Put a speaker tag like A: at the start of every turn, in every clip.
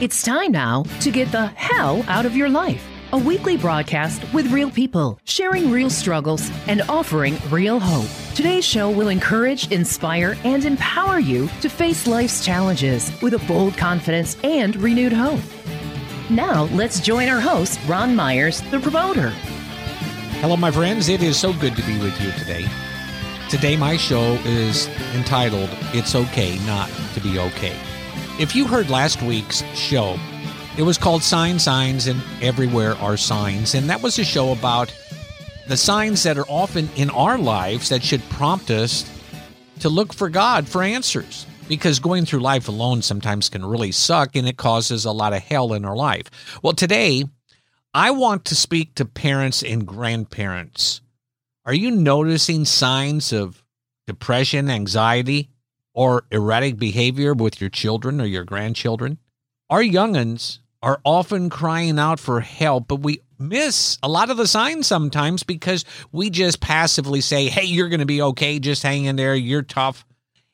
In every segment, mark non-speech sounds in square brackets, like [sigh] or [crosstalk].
A: It's time now to get the hell out of your life. A weekly broadcast with real people, sharing real struggles and offering real hope. Today's show will encourage, inspire, and empower you to face life's challenges with a bold confidence and renewed hope. Now, let's join our host, Ron Myers, the promoter.
B: Hello, my friends. It is so good to be with you today. Today, my show is entitled It's Okay Not to Be Okay. If you heard last week's show, it was called Sign Signs and Everywhere Are Signs. And that was a show about the signs that are often in our lives that should prompt us to look for God for answers. Because going through life alone sometimes can really suck and it causes a lot of hell in our life. Well, today, I want to speak to parents and grandparents. Are you noticing signs of depression, anxiety, or erratic behavior with your children or your grandchildren? Our young'uns are often crying out for help, but we miss a lot of the signs sometimes because we just passively say, Hey, you're going to be okay. Just hang in there. You're tough.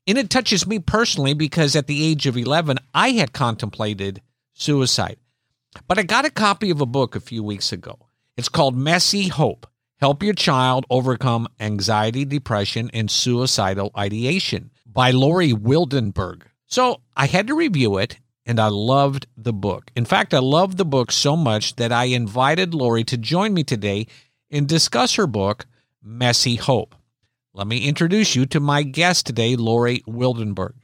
B: And it touches me personally because at the age of 11, I had contemplated suicide. But I got a copy of a book a few weeks ago. It's called Messy Hope Help Your Child Overcome Anxiety, Depression, and Suicidal Ideation by Lori Wildenberg. So I had to review it and I loved the book. In fact, I loved the book so much that I invited Lori to join me today and discuss her book, Messy Hope. Let me introduce you to my guest today, Lori Wildenberg.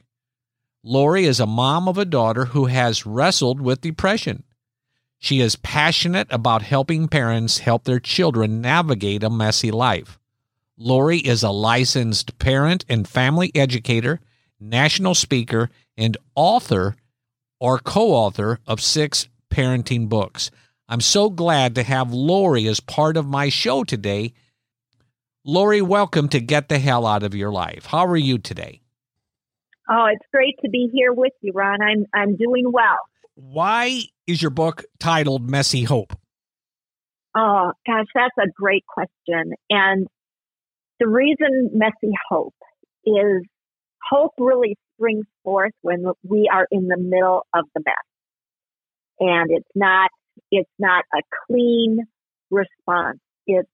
B: Lori is a mom of a daughter who has wrestled with depression. She is passionate about helping parents help their children navigate a messy life. Lori is a licensed parent and family educator, national speaker, and author or co author of six parenting books. I'm so glad to have Lori as part of my show today. Lori, welcome to Get the Hell Out of Your Life. How are you today?
C: Oh, it's great to be here with you, Ron. I'm I'm doing well.
B: Why is your book titled Messy Hope?
C: Oh, gosh, that's a great question. And the reason messy hope is hope really springs forth when we are in the middle of the mess. And it's not, it's not a clean response. It's,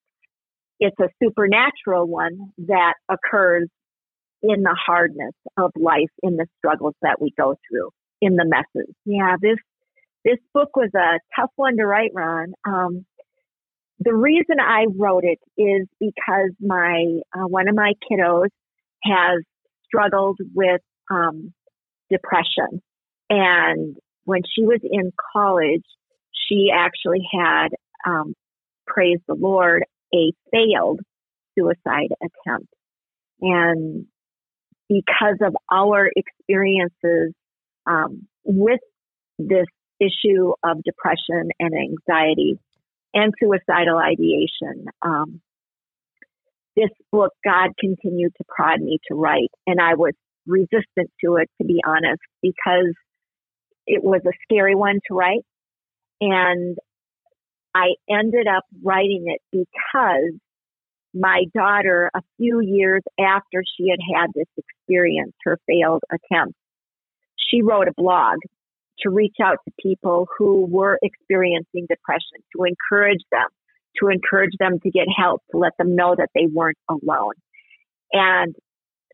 C: it's a supernatural one that occurs in the hardness of life, in the struggles that we go through, in the messes. Yeah, this, this book was a tough one to write, Ron. Um, the reason I wrote it is because my uh, one of my kiddos has struggled with um, depression, and when she was in college, she actually had, um, praise the Lord, a failed suicide attempt, and because of our experiences um, with this issue of depression and anxiety, and suicidal ideation. Um, this book, God continued to prod me to write, and I was resistant to it, to be honest, because it was a scary one to write. And I ended up writing it because my daughter, a few years after she had had this experience, her failed attempt, she wrote a blog to reach out to people who were experiencing depression, to encourage them, to encourage them to get help, to let them know that they weren't alone. And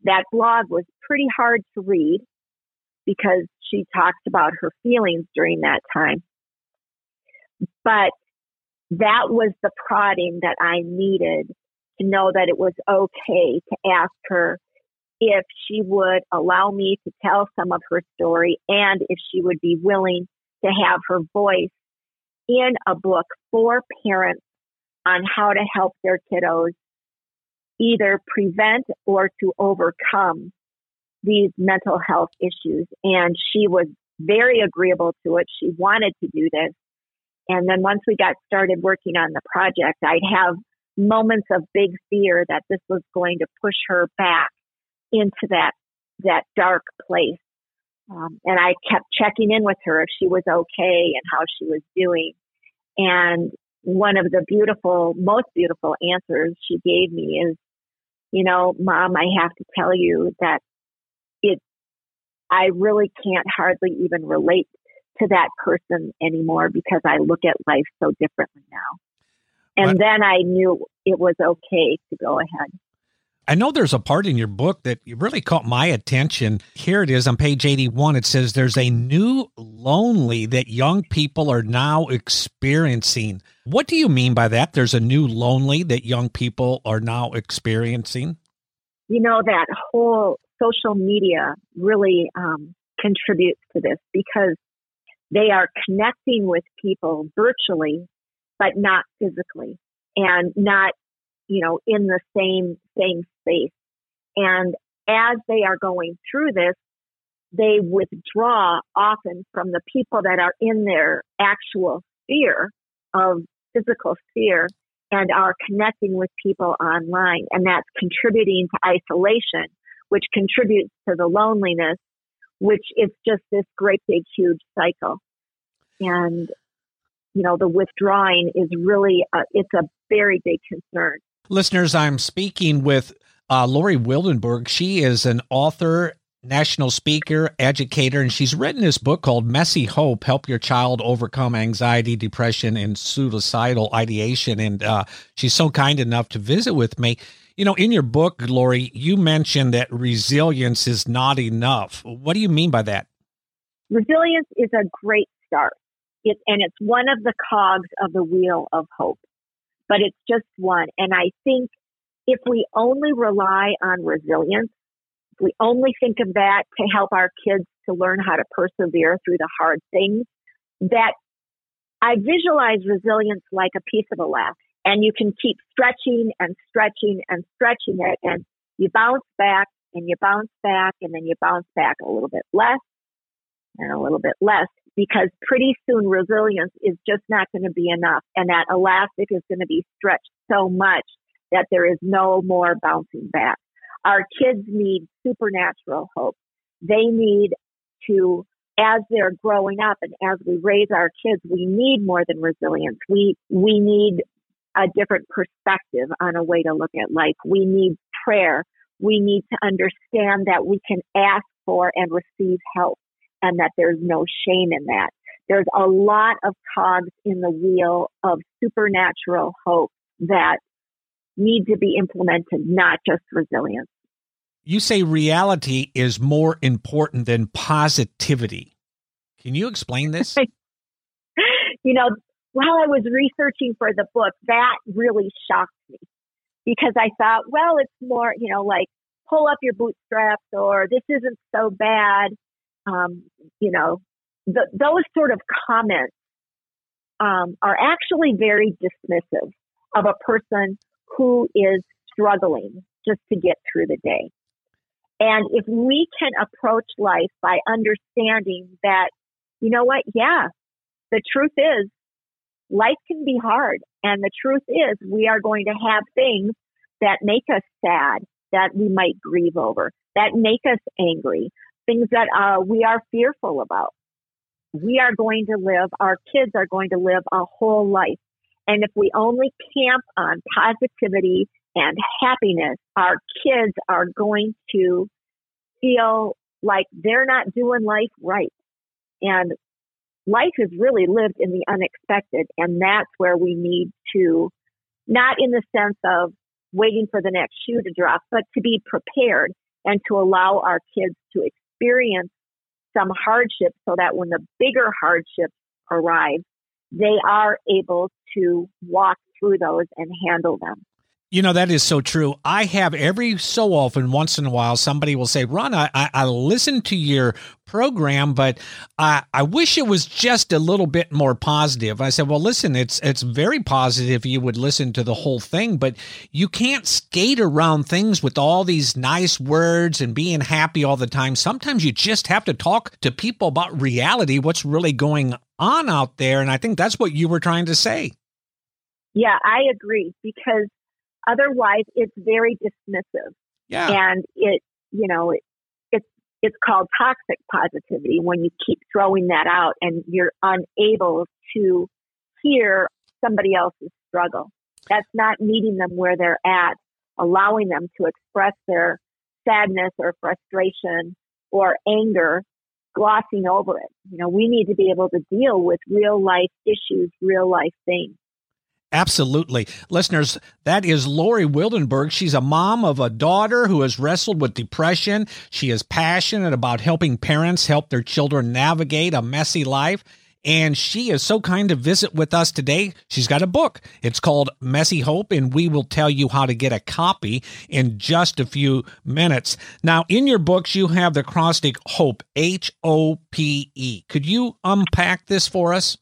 C: that blog was pretty hard to read because she talks about her feelings during that time. But that was the prodding that I needed to know that it was okay to ask her if she would allow me to tell some of her story and if she would be willing to have her voice in a book for parents on how to help their kiddos either prevent or to overcome these mental health issues. And she was very agreeable to it. She wanted to do this. And then once we got started working on the project, I'd have moments of big fear that this was going to push her back into that that dark place. Um, and I kept checking in with her if she was okay and how she was doing. And one of the beautiful, most beautiful answers she gave me is, you know, mom, I have to tell you that it, I really can't hardly even relate to that person anymore because I look at life so differently now. And then I knew it was okay to go ahead.
B: I know there's a part in your book that really caught my attention. Here it is on page 81. It says there's a new lonely that young people are now experiencing. What do you mean by that? There's a new lonely that young people are now experiencing?
C: You know, that whole social media really um, contributes to this because they are connecting with people virtually, but not physically and not, you know, in the same, same space. And as they are going through this, they withdraw often from the people that are in their actual sphere of physical sphere and are connecting with people online. And that's contributing to isolation, which contributes to the loneliness, which is just this great big huge cycle. And, you know, the withdrawing is really, a, it's a very big concern.
B: Listeners, I'm speaking with uh, Lori Wildenberg. She is an author, national speaker, educator, and she's written this book called Messy Hope Help Your Child Overcome Anxiety, Depression, and Suicidal Ideation. And uh, she's so kind enough to visit with me. You know, in your book, Lori, you mentioned that resilience is not enough. What do you mean by that?
C: Resilience is a great start. It, and it's one of the cogs of the wheel of hope, but it's just one. And I think if we only rely on resilience, if we only think of that to help our kids to learn how to persevere through the hard things, that I visualize resilience like a piece of a elastic and you can keep stretching and stretching and stretching it and you bounce back and you bounce back and then you bounce back a little bit less and a little bit less because pretty soon resilience is just not going to be enough and that elastic is going to be stretched so much that there is no more bouncing back. Our kids need supernatural hope. They need to as they're growing up and as we raise our kids, we need more than resilience. We, we need a different perspective on a way to look at life. We need prayer. We need to understand that we can ask for and receive help and that there's no shame in that. There's a lot of cogs in the wheel of supernatural hope that need to be implemented, not just resilience.
B: You say reality is more important than positivity. Can you explain this? [laughs]
C: you know, while I was researching for the book, that really shocked me because I thought, well, it's more, you know, like pull up your bootstraps or this isn't so bad. Um, you know, those sort of comments um, are actually very dismissive of a person who is struggling just to get through the day. And if we can approach life by understanding that, you know what? Yeah, the truth is life can be hard. And the truth is we are going to have things that make us sad, that we might grieve over, that make us angry, things that uh, we are fearful about. We are going to live, our kids are going to live a whole life. And if we only camp on positivity and happiness, our kids are going to feel like they're not doing life right. And life is really lived in the unexpected. And that's where we need to, not in the sense of waiting for the next shoe to drop, but to be prepared and to allow our kids to experience some hardship so that when the bigger hardships arrive, they are able to walk through those and handle them.
B: You know, that is so true. I have every so often, once in a while, somebody will say, Ron, I, I, I listen to your program, but I, I wish it was just a little bit more positive. I said, well, listen, it's, it's very positive. You would listen to the whole thing, but you can't skate around things with all these nice words and being happy all the time. Sometimes you just have to talk to people about reality, what's really going on out there. And I think that's what you were trying to say.
C: Yeah, I agree because Otherwise, it's very dismissive.
B: Yeah.
C: And it, you know, it, it's, it's called toxic positivity when you keep throwing that out and you're unable to hear somebody else's struggle. That's not meeting them where they're at, allowing them to express their sadness or frustration or anger, glossing over it. You know, we need to be able to deal with real life issues, real life things.
B: Absolutely. Listeners, that is Lori Wildenberg. She's a mom of a daughter who has wrestled with depression. She is passionate about helping parents help their children navigate a messy life. And she is so kind to visit with us today. She's got a book. It's called Messy Hope, and we will tell you how to get a copy in just a few minutes. Now, in your books, you have the acrostic HOPE, H O P E. Could you unpack this for us?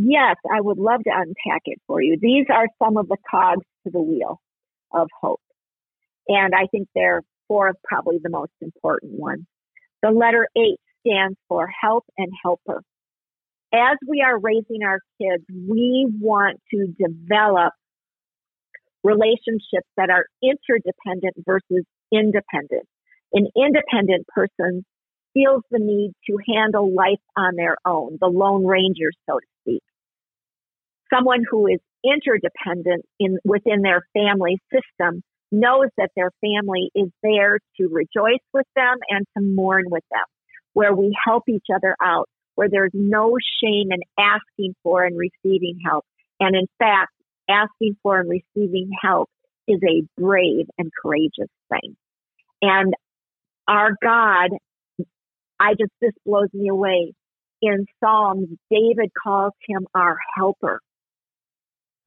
C: Yes, I would love to unpack it for you. These are some of the cogs to the wheel of hope. And I think they're four of probably the most important ones. The letter H stands for help and helper as we are raising our kids, we want to develop relationships that are interdependent versus independent. An independent person feels the need to handle life on their own, the lone ranger, so to speak. Someone who is interdependent in within their family system knows that their family is there to rejoice with them and to mourn with them, where we help each other out where there's no shame in asking for and receiving help. And in fact, asking for and receiving help is a brave and courageous thing. And our God, I just, this blows me away. In Psalms, David calls him our helper.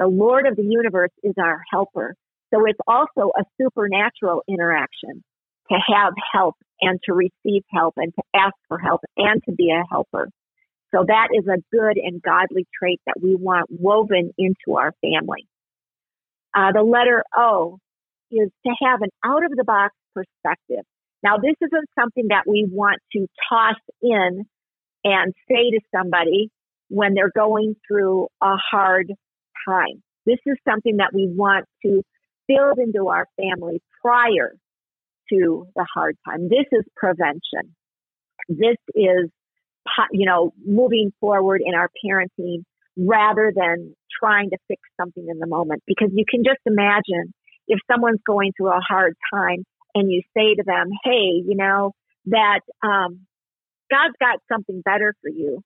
C: The Lord of the universe is our helper. So it's also a supernatural interaction to have help and to receive help and to ask for help and to be a helper. So that is a good and godly trait that we want woven into our family. Uh, the letter O is to have an out of the box perspective. Now, this isn't something that we want to toss in and say to somebody when they're going through a hard time. This is something that we want to build into our family prior to the hard time. This is prevention. This is you know, moving forward in our parenting rather than trying to fix something in the moment. Because you can just imagine if someone's going through a hard time and you say to them, hey, you know, that um, God's got something better for you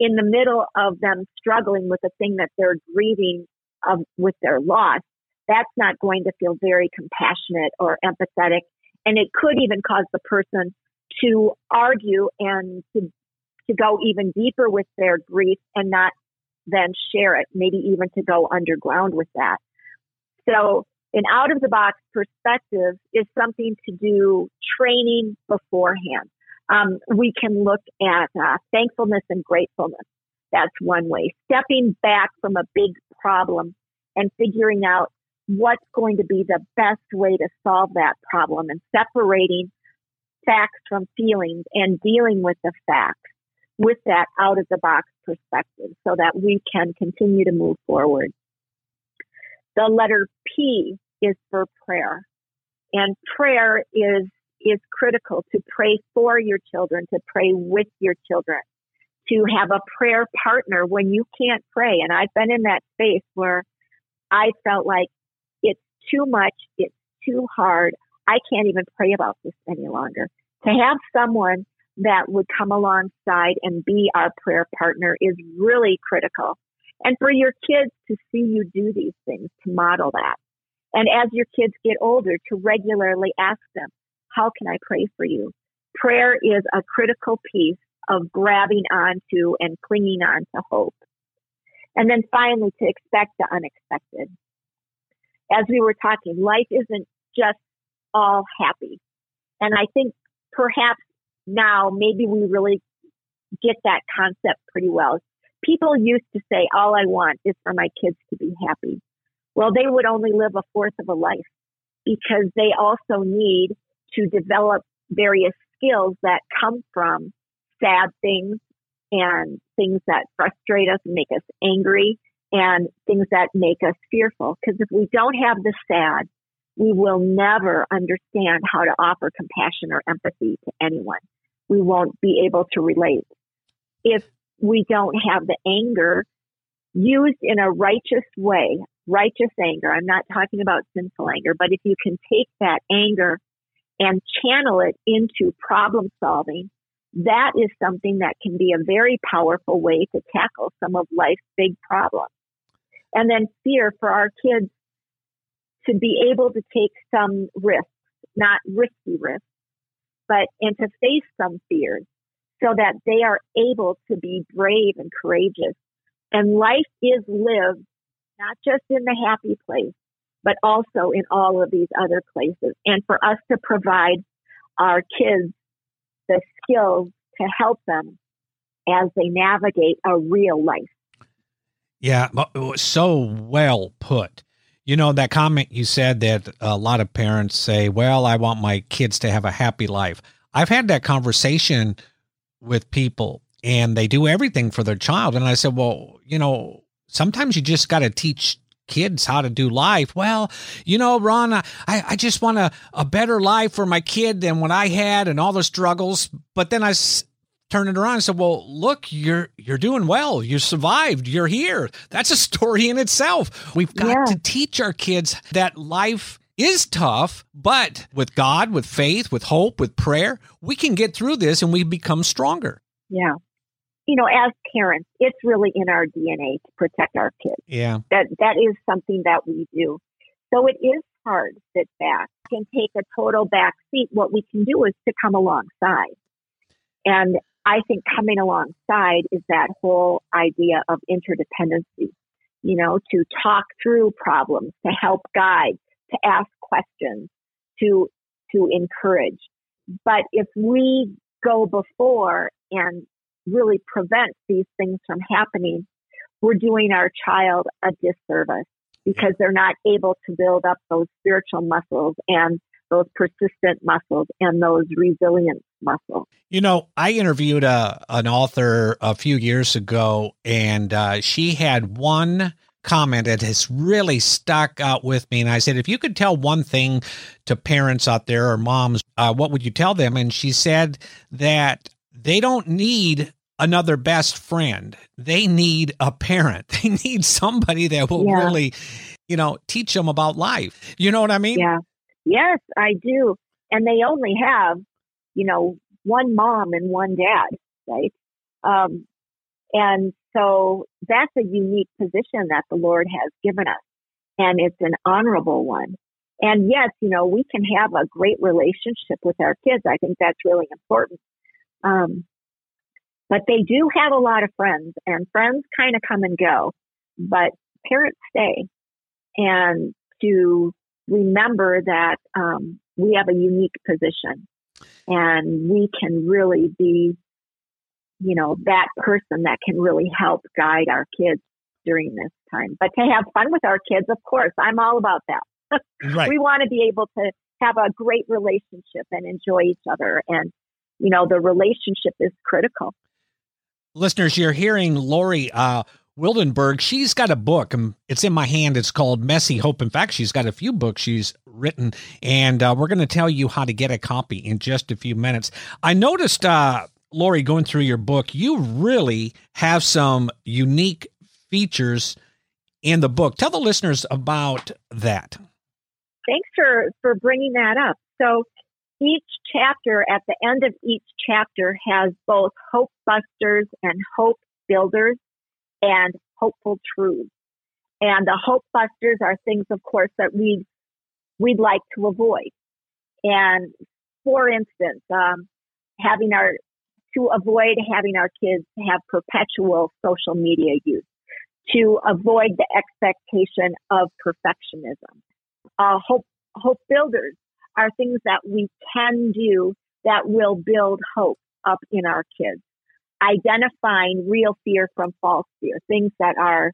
C: in the middle of them struggling with the thing that they're grieving of, with their loss, that's not going to feel very compassionate or empathetic. And it could even cause the person to argue and to to go even deeper with their grief and not then share it, maybe even to go underground with that. So an out of the box perspective is something to do training beforehand. Um, we can look at uh, thankfulness and gratefulness. That's one way. Stepping back from a big problem and figuring out what's going to be the best way to solve that problem and separating facts from feelings and dealing with the facts with that out of the box perspective so that we can continue to move forward. The letter P is for prayer. And prayer is, is critical to pray for your children, to pray with your children, to have a prayer partner when you can't pray. And I've been in that space where I felt like it's too much, it's too hard. I can't even pray about this any longer. To have someone that would come alongside and be our prayer partner is really critical. And for your kids to see you do these things, to model that. And as your kids get older, to regularly ask them, how can I pray for you? Prayer is a critical piece of grabbing onto and clinging on to hope. And then finally, to expect the unexpected. As we were talking, life isn't just all happy. And I think perhaps now maybe we really get that concept pretty well. People used to say, all I want is for my kids to be happy. Well, they would only live a fourth of a life because they also need to develop various skills that come from sad things and things that frustrate us and make us angry and things that make us fearful. Because if we don't have the sad, we will never understand how to offer compassion or empathy to anyone. We won't be able to relate. If we don't have the anger used in a righteous way, righteous anger, I'm not talking about sinful anger, but if you can take that anger and channel it into problem solving, that is something that can be a very powerful way to tackle some of life's big problems. And then fear for our kids to be able to take some risks, not risky risks, but and to face some fears so that they are able to be brave and courageous. And life is lived not just in the happy place, but also in all of these other places. And for us to provide our kids the skills to help them as they navigate a real life.
B: Yeah, so well put. You know, that comment you said that a lot of parents say, well, I want my kids to have a happy life. I've had that conversation with people and they do everything for their child. And I said, well, you know, sometimes you just got to teach kids how to do life. Well, you know, Ron, I, I just want a, a better life for my kid than what I had and all the struggles. But then I s- turned it around and said, well, look, you're, you're doing well. You survived. You're here. That's a [laughs] story in itself. We've got yeah. to teach our kids that life is tough, but with God, with faith, with hope, with prayer, we can get through this and we become stronger.
C: Yeah you know, as parents, it's really in our DNA to protect our kids.
B: Yeah.
C: That that is something that we do. So it is hard to sit back and take a total back seat. What we can do is to come alongside. And I think coming alongside is that whole idea of interdependency, you know, to talk through problems, to help guide, to ask questions, to to encourage. But if we go before and really prevent these things from happening, we're doing our child a disservice because they're not able to build up those spiritual muscles and those persistent muscles and those resilient muscles.
B: You know, I interviewed a, an author a few years ago, and uh, she had one comment that has really stuck out with me. And I said, if you could tell one thing to parents out there or moms, uh, what would you tell them? And she said that they don't need another best friend. They need a parent. [laughs] They need somebody that will yeah. really, you know, teach them about life. You know what I mean?
C: Yeah. Yes, I do. And they only have, you know, one mom and one dad, right? Um, and so that's a unique position that the Lord has given us. And it's an honorable one. And yes, you know, we can have a great relationship with our kids. I think that's really important. Um, but they do have a lot of friends, and friends kind of come and go, but parents stay. And to remember that um, we have a unique position and we can really be, you know, that person that can really help guide our kids during this time. But to have fun with our kids, of course, I'm all about that. [laughs]
B: right.
C: We want to be able to have a great relationship and enjoy each other. And, you know, the relationship is critical.
B: Listeners, you're hearing Lori uh, Wildenberg. She's got a book, and it's in my hand. It's called Messy Hope. In fact, she's got a few books she's written, and uh, we're going to tell you how to get a copy in just a few minutes. I noticed, uh, Lori, going through your book, you really have some unique features in the book. Tell the listeners about that.
C: Thanks for, for bringing that up. So, each chapter, at the end of each chapter, has both hope busters and hope builders and hopeful truths. And the hope busters are things, of course, that we we'd like to avoid. And for instance, um, having our to avoid having our kids have perpetual social media use, to avoid the expectation of perfectionism. Uh, hope hope builders are things that we can do that will build hope up in our kids. Identifying real fear from false fear, things that are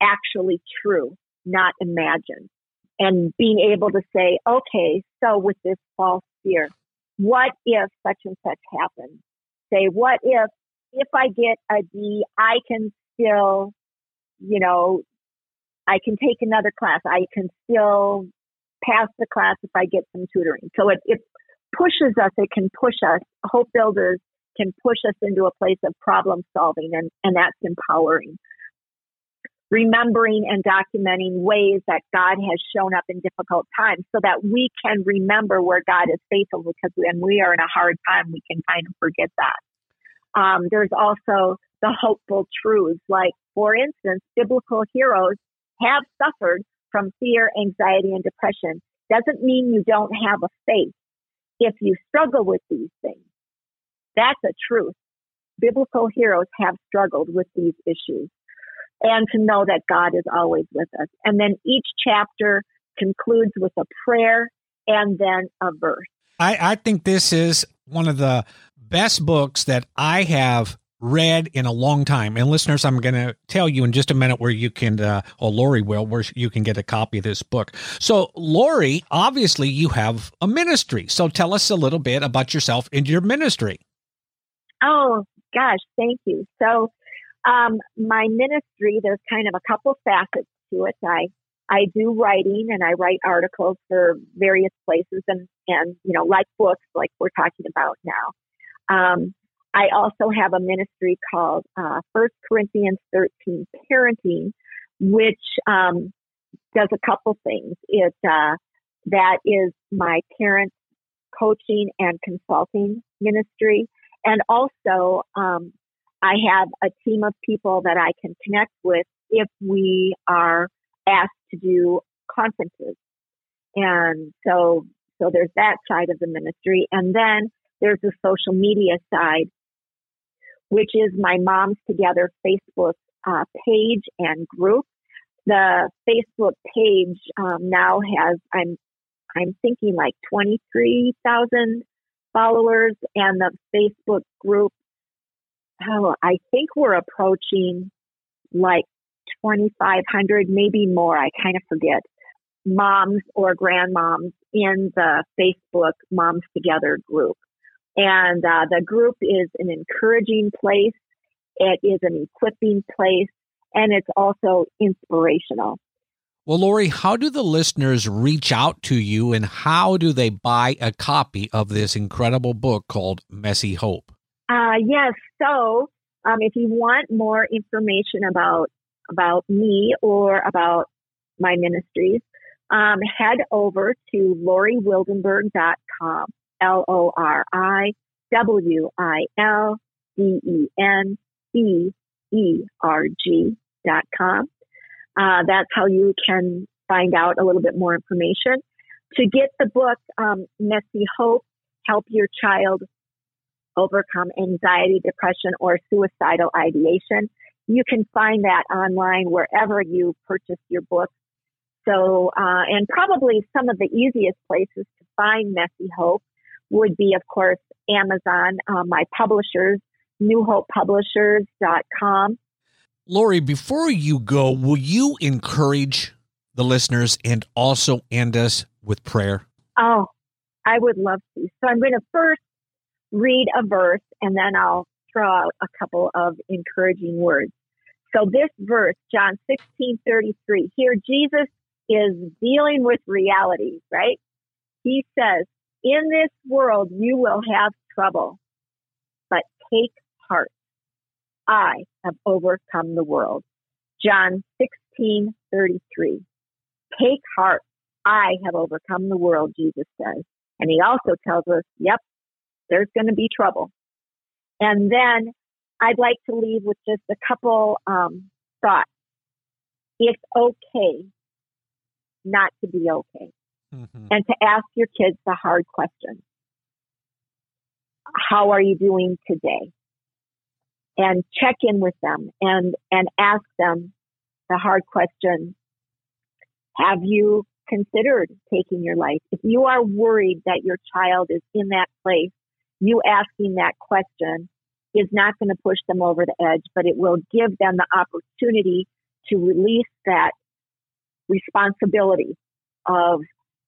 C: actually true, not imagined. And being able to say, okay, so with this false fear, what if such and such happens? Say, what if, if I get a D, I can still, you know, I can take another class. I can still pass the class if I get some tutoring. So it, it pushes us, it can push us. Hope builders can push us into a place of problem solving, and, and that's empowering. Remembering and documenting ways that God has shown up in difficult times so that we can remember where God is faithful because when we are in a hard time, we can kind of forget that. Um, there's also the hopeful truths, like, for instance, biblical heroes have suffered from fear, anxiety, and depression. Doesn't mean you don't have a faith if you struggle with these things. That's a truth. Biblical heroes have struggled with these issues and to know that God is always with us. And then each chapter concludes with a prayer and then a verse.
B: I, I think this is one of the best books that I have read in a long time. And listeners, I'm going to tell you in just a minute where you can, uh, or Lori will, where you can get a copy of this book. So, Lori, obviously you have a ministry. So tell us a little bit about yourself and your ministry.
C: Oh, gosh, thank you. So, um, my ministry, there's kind of a couple facets to it. I I do writing and I write articles for various places and, and, you know, like books like we're talking about now. Um, I also have a ministry called uh, First Corinthians 13 Parenting, which um, does a couple things. It uh, that is my parent coaching and consulting ministry, and also um, I have a team of people that I can connect with if we are asked to do conferences. And so, so there's that side of the ministry. And then there's the social media side, which is my Moms Together Facebook uh, page and group. The Facebook page um, now has, I'm, I'm thinking like 23,000 followers and the Facebook group, oh, I think we're approaching like 2,500, maybe more. I kind of forget moms or grandmoms in the Facebook Moms Together group. And uh, the group is an encouraging place. It is an equipping place and it's also inspirational.
B: Well, Lori, how do the listeners reach out to you and how do they buy a copy of this incredible book called Messy Hope?
C: Uh, yes. So, um, if you want more information about about me or about my ministries, um, head over to loriwildenberg.com, L O R I W I L D E N B E R G dot com. Uh, that's how you can find out a little bit more information. To get the book, um, Messy Hope, Help Your Child Overcome Anxiety, Depression, or Suicidal Ideation, you can find that online wherever you purchase your book. So, uh, and probably some of the easiest places to find Messy Hope would be, of course, Amazon, uh, my publishers, newhopepublishers.com.
B: Lori, before you go, will you encourage the listeners and also end us with prayer?
C: Oh, I would love to. So I'm going to first read a verse and then I'll throw out a couple of encouraging words. So this verse, John 16, 33, here Jesus is dealing with reality, right? He says, in this world you will have trouble, but take heart. I have overcome the world. John 16, 33. Take heart. I have overcome the world, Jesus says. And he also tells us, yep, there's going to be trouble. And then I'd like to leave with just a couple um, thoughts. It's okay not to be okay, mm-hmm. and to ask your kids the hard questions. How are you doing today? And check in with them and and ask them the hard question. Have you considered taking your life? If you are worried that your child is in that place, you asking that question is not going to push them over the edge, but it will give them the opportunity to release that responsibility of,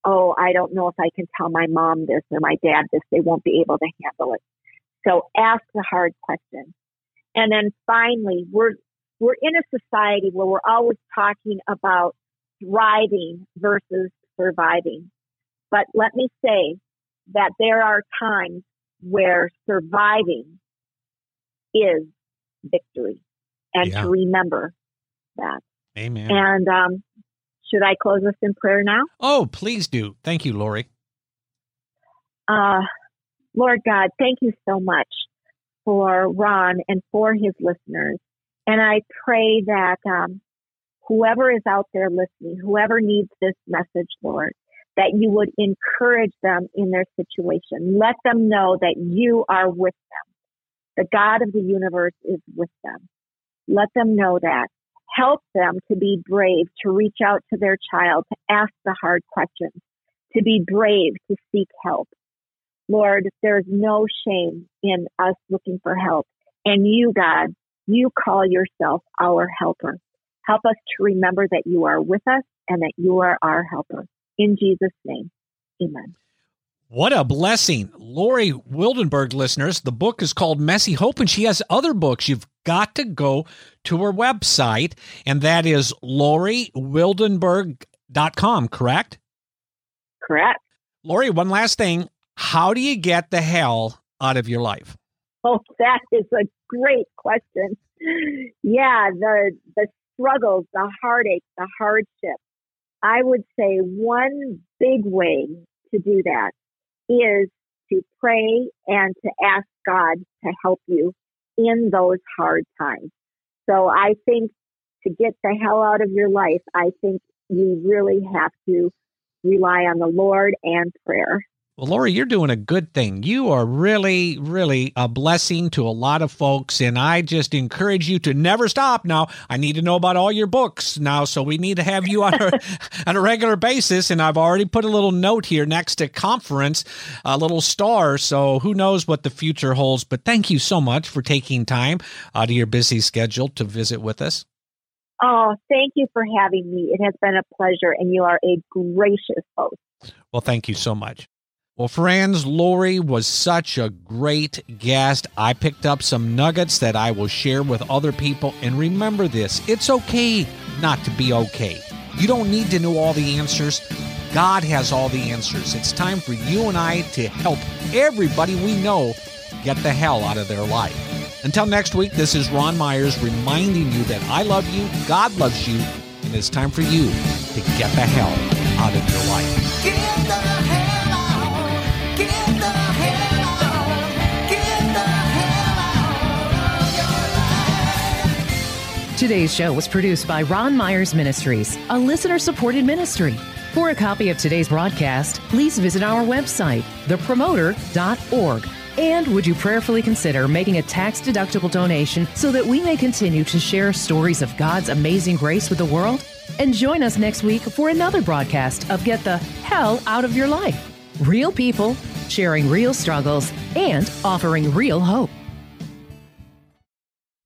C: oh, I don't know if I can tell my mom this or my dad this. They won't be able to handle it. So ask the hard question. And then finally, we're, we're in a society where we're always talking about thriving versus surviving. But let me say that there are times where surviving is victory and yeah. to remember that.
B: Amen.
C: And um, should I close us in prayer now?
B: Oh, please do. Thank you, Lori.
C: Uh, Lord God, thank you so much for Ron and for his listeners. And I pray that um, whoever is out there listening, whoever needs this message, Lord, that you would encourage them in their situation. Let them know that you are with them. The God of the universe is with them. Let them know that. Help them to be brave, to reach out to their child, to ask the hard questions, to be brave, to seek help. Lord, there's no shame in us looking for help. And you, God, you call yourself our helper. Help us to remember that you are with us and that you are our helper. In Jesus' name, amen.
B: What a blessing. Lori Wildenberg, listeners, the book is called Messy Hope, and she has other books. You've got to go to her website, and that is loriwildenberg.com, correct?
C: Correct.
B: Lori, one last thing. How do you get the hell out of your life?
C: Oh, that is a great question. Yeah, the the struggles, the heartache, the hardship, I would say one big way to do that is to pray and to ask God to help you in those hard times. So I think to get the hell out of your life, I think you really have to rely on the Lord and prayer.
B: Well, Lori, you're doing a good thing. You are really, really a blessing to a lot of folks. And I just encourage you to never stop. Now, I need to know about all your books now. So we need to have you on a, [laughs] on a regular basis. And I've already put a little note here next to conference, a little star. So who knows what the future holds. But thank you so much for taking time out of your busy schedule to visit with us.
C: Oh, thank you for having me. It has been a pleasure, and you are a gracious host.
B: Well, thank you so much. Well, friends, Lori was such a great guest. I picked up some nuggets that I will share with other people. And remember this it's okay not to be okay. You don't need to know all the answers. God has all the answers. It's time for you and I to help everybody we know get the hell out of their life. Until next week, this is Ron Myers reminding you that I love you, God loves you, and it's time for you to get the hell out of your life.
A: Today's show was produced by Ron Myers Ministries, a listener supported ministry. For a copy of today's broadcast, please visit our website, thepromoter.org. And would you prayerfully consider making a tax deductible donation so that we may continue to share stories of God's amazing grace with the world? And join us next week for another broadcast of Get the Hell Out of Your Life. Real people sharing real struggles and offering real hope.